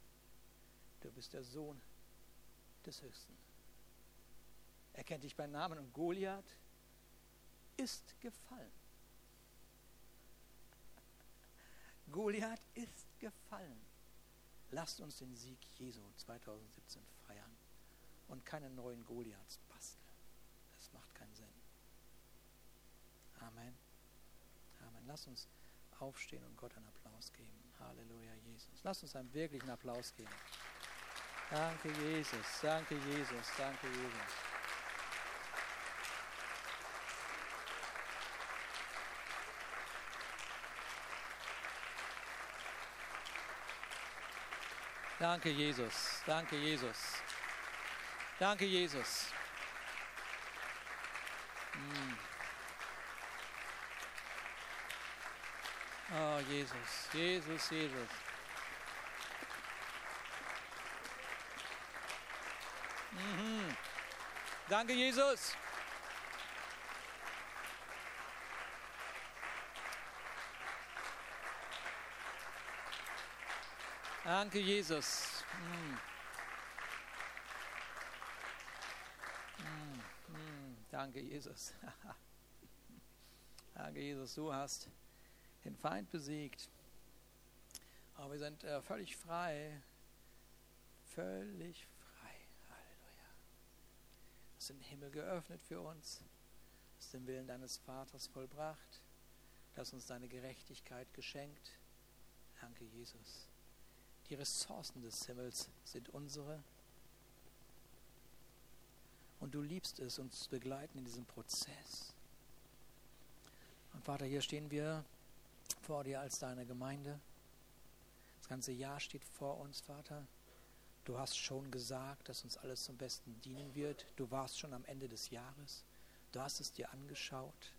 Du bist der Sohn des Höchsten. Er kennt dich bei Namen und Goliath ist gefallen. Goliath ist gefallen. Lasst uns den Sieg Jesu 2017 feiern und keine neuen Goliaths basteln. Das macht keinen Sinn. Amen. Amen. Lass uns aufstehen und Gott einen Applaus geben. Halleluja, Jesus. Lass uns einen wirklichen Applaus geben. Danke, Jesus. Danke, Jesus. Danke, Jesus. Danke, Jesus. Danke, Jesus. Danke, Jesus. Oh, Jesus, Jesus, Jesus. Mhm. Danke, Jesus. Danke, Jesus. Mhm. Danke, Jesus. Danke, Jesus, du hast den Feind besiegt. Aber wir sind äh, völlig frei. Völlig frei. Halleluja. Du hast den Himmel geöffnet für uns. Du hast den Willen deines Vaters vollbracht. Du hast uns deine Gerechtigkeit geschenkt. Danke, Jesus. Die Ressourcen des Himmels sind unsere. Und du liebst es, uns zu begleiten in diesem Prozess. Und Vater, hier stehen wir vor dir als deine Gemeinde. Das ganze Jahr steht vor uns, Vater. Du hast schon gesagt, dass uns alles zum Besten dienen wird. Du warst schon am Ende des Jahres. Du hast es dir angeschaut.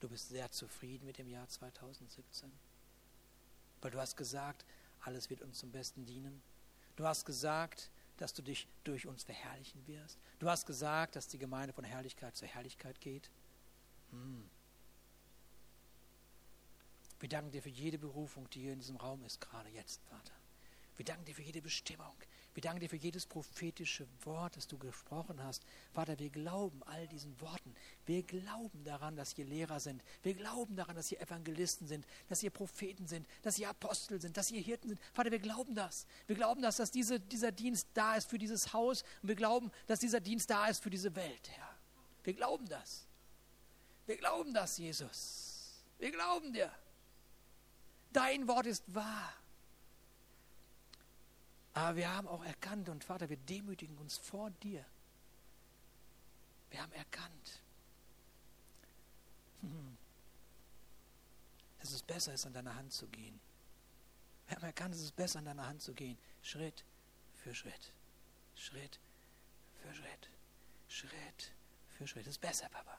Du bist sehr zufrieden mit dem Jahr 2017. Weil du hast gesagt, alles wird uns zum Besten dienen. Du hast gesagt, dass du dich durch uns verherrlichen wirst. Du hast gesagt, dass die Gemeinde von Herrlichkeit zu Herrlichkeit geht. Hm. Wir danken dir für jede Berufung, die hier in diesem Raum ist, gerade jetzt, Vater. Wir danken dir für jede Bestimmung. Wir danken dir für jedes prophetische Wort, das du gesprochen hast. Vater, wir glauben all diesen Worten. Wir glauben daran, dass ihr Lehrer sind. Wir glauben daran, dass ihr Evangelisten sind, dass ihr Propheten sind, dass ihr Apostel sind, dass ihr Hirten sind. Vater, wir glauben das. Wir glauben das, dass diese, dieser Dienst da ist für dieses Haus. Und wir glauben, dass dieser Dienst da ist für diese Welt, Herr. Wir glauben das. Wir glauben das, Jesus. Wir glauben dir. Dein Wort ist wahr. Aber wir haben auch erkannt, und Vater, wir demütigen uns vor dir. Wir haben erkannt, hm, dass es besser ist, an deiner Hand zu gehen. Wir haben erkannt, dass es besser, an deiner Hand zu gehen. Schritt für Schritt. Schritt für Schritt. Schritt für Schritt. Das ist besser, Papa.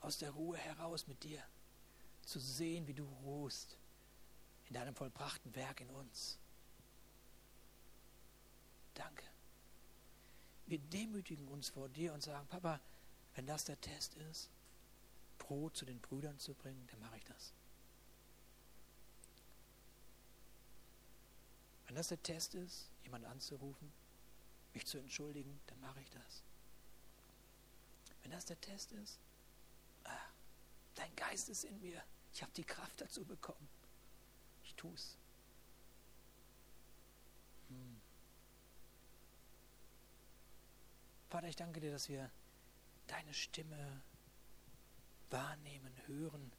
Aus der Ruhe heraus mit dir zu sehen, wie du ruhst in deinem vollbrachten Werk in uns. Danke. Wir demütigen uns vor dir und sagen, Papa, wenn das der Test ist, Brot zu den Brüdern zu bringen, dann mache ich das. Wenn das der Test ist, jemand anzurufen, mich zu entschuldigen, dann mache ich das. Wenn das der Test ist, ah, dein Geist ist in mir, ich habe die Kraft dazu bekommen tue es. Hm. Vater, ich danke dir, dass wir deine Stimme wahrnehmen, hören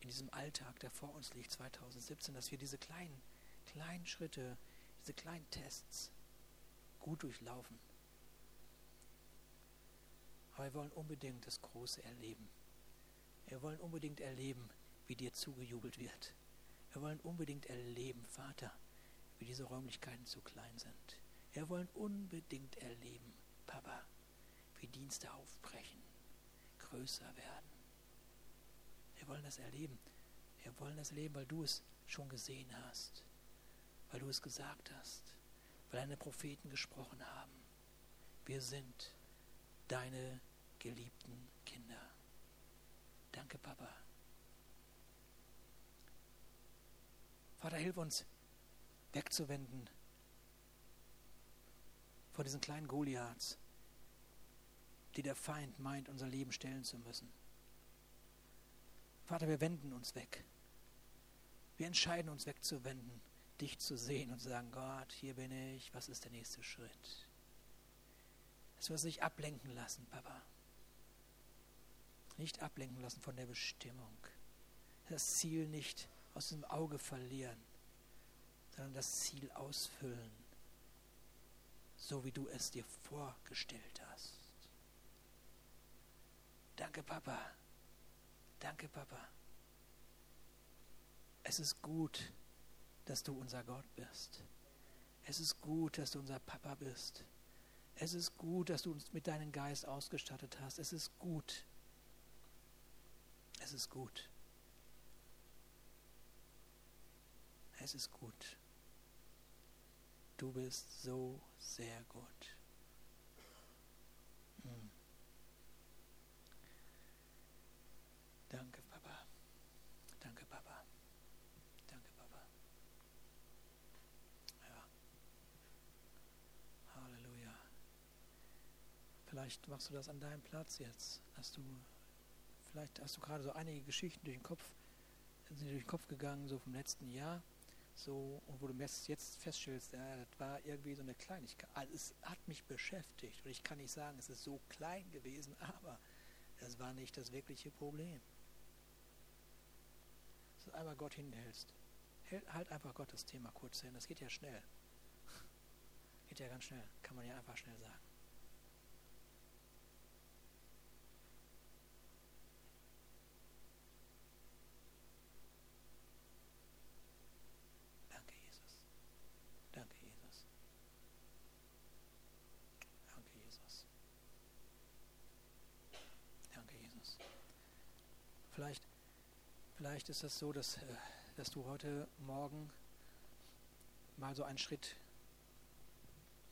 in diesem Alltag, der vor uns liegt, 2017, dass wir diese kleinen, kleinen Schritte, diese kleinen Tests gut durchlaufen. Aber wir wollen unbedingt das Große erleben. Wir wollen unbedingt erleben, wie dir zugejubelt wird. Wir wollen unbedingt erleben, Vater, wie diese Räumlichkeiten zu klein sind. Wir wollen unbedingt erleben, Papa, wie Dienste aufbrechen, größer werden. Wir wollen das erleben. Wir wollen das erleben, weil du es schon gesehen hast, weil du es gesagt hast, weil deine Propheten gesprochen haben. Wir sind deine geliebten Kinder. Danke, Papa. Vater, hilf uns wegzuwenden vor diesen kleinen Goliaths, die der Feind meint, unser Leben stellen zu müssen. Vater, wir wenden uns weg. Wir entscheiden uns wegzuwenden, dich zu sehen und zu sagen, Gott, hier bin ich, was ist der nächste Schritt? Dass wir uns nicht ablenken lassen, Papa. Nicht ablenken lassen von der Bestimmung. Das Ziel nicht aus dem Auge verlieren, sondern das Ziel ausfüllen, so wie du es dir vorgestellt hast. Danke, Papa. Danke, Papa. Es ist gut, dass du unser Gott bist. Es ist gut, dass du unser Papa bist. Es ist gut, dass du uns mit deinem Geist ausgestattet hast. Es ist gut. Es ist gut. es ist gut. Du bist so sehr gut. Hm. Danke, Papa. Danke, Papa. Danke, Papa. Ja. Halleluja. Vielleicht machst du das an deinem Platz jetzt, Hast du, vielleicht hast du gerade so einige Geschichten durch den Kopf, sind durch den Kopf gegangen, so vom letzten Jahr. So, und wo du jetzt feststellst, ja, das war irgendwie so eine Kleinigkeit. Also es hat mich beschäftigt. Und ich kann nicht sagen, es ist so klein gewesen, aber das war nicht das wirkliche Problem. Dass du einmal Gott hinhältst. Halt einfach Gott das Thema kurz hin. Das geht ja schnell. Geht ja ganz schnell. Kann man ja einfach schnell sagen. Vielleicht ist das so, dass, äh, dass du heute Morgen mal so einen Schritt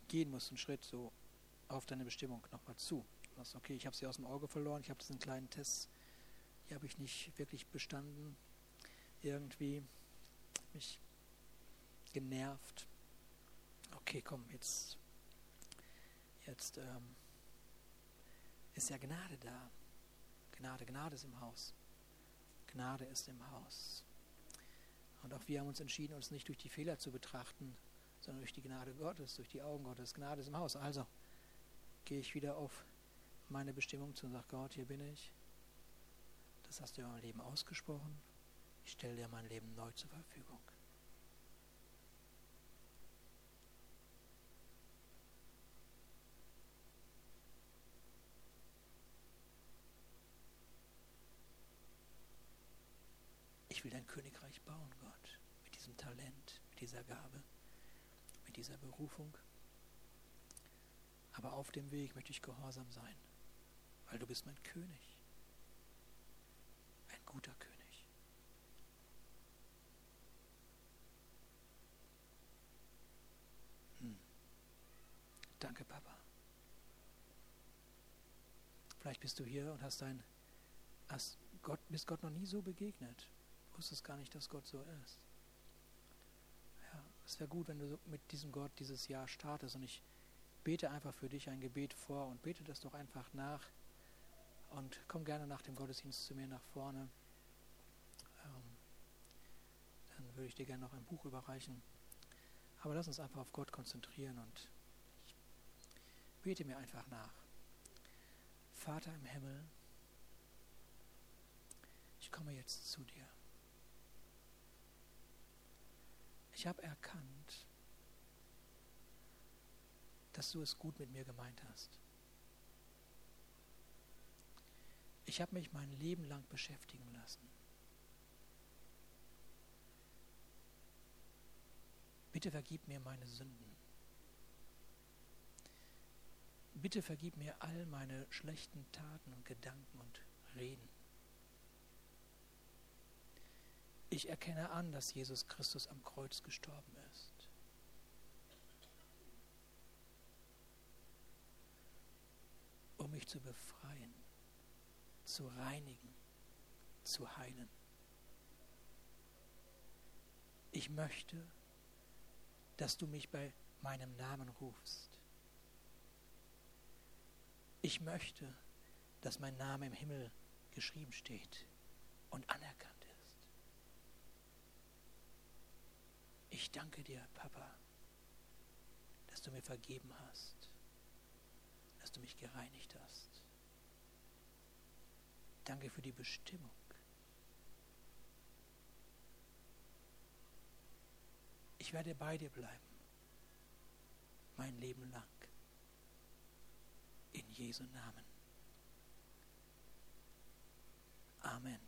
gehen musst, einen Schritt so auf deine Bestimmung nochmal zu. Sagst, okay, ich habe sie aus dem Auge verloren, ich habe diesen kleinen Test, die habe ich nicht wirklich bestanden. Irgendwie mich genervt. Okay, komm, jetzt, jetzt ähm, ist ja Gnade da. Gnade, Gnade ist im Haus. Gnade ist im Haus. Und auch wir haben uns entschieden, uns nicht durch die Fehler zu betrachten, sondern durch die Gnade Gottes, durch die Augen Gottes. Gnade ist im Haus. Also gehe ich wieder auf meine Bestimmung zu und sage, Gott, hier bin ich. Das hast du in meinem Leben ausgesprochen. Ich stelle dir mein Leben neu zur Verfügung. Will dein Königreich bauen, Gott, mit diesem Talent, mit dieser Gabe, mit dieser Berufung. Aber auf dem Weg möchte ich gehorsam sein, weil du bist mein König, ein guter König. Hm. Danke, Papa. Vielleicht bist du hier und hast dein, hast Gott, bist Gott noch nie so begegnet wusstest gar nicht, dass Gott so ist. Ja, es wäre gut, wenn du mit diesem Gott dieses Jahr startest und ich bete einfach für dich ein Gebet vor und bete das doch einfach nach und komm gerne nach dem Gottesdienst zu mir nach vorne. Ähm, dann würde ich dir gerne noch ein Buch überreichen. Aber lass uns einfach auf Gott konzentrieren und ich bete mir einfach nach. Vater im Himmel, ich komme jetzt zu dir. Ich habe erkannt, dass du es gut mit mir gemeint hast. Ich habe mich mein Leben lang beschäftigen lassen. Bitte vergib mir meine Sünden. Bitte vergib mir all meine schlechten Taten und Gedanken und Reden. Ich erkenne an, dass Jesus Christus am Kreuz gestorben ist. Um mich zu befreien, zu reinigen, zu heilen. Ich möchte, dass du mich bei meinem Namen rufst. Ich möchte, dass mein Name im Himmel geschrieben steht und anerkannt. Ich danke dir, Papa, dass du mir vergeben hast, dass du mich gereinigt hast. Danke für die Bestimmung. Ich werde bei dir bleiben, mein Leben lang. In Jesu Namen. Amen.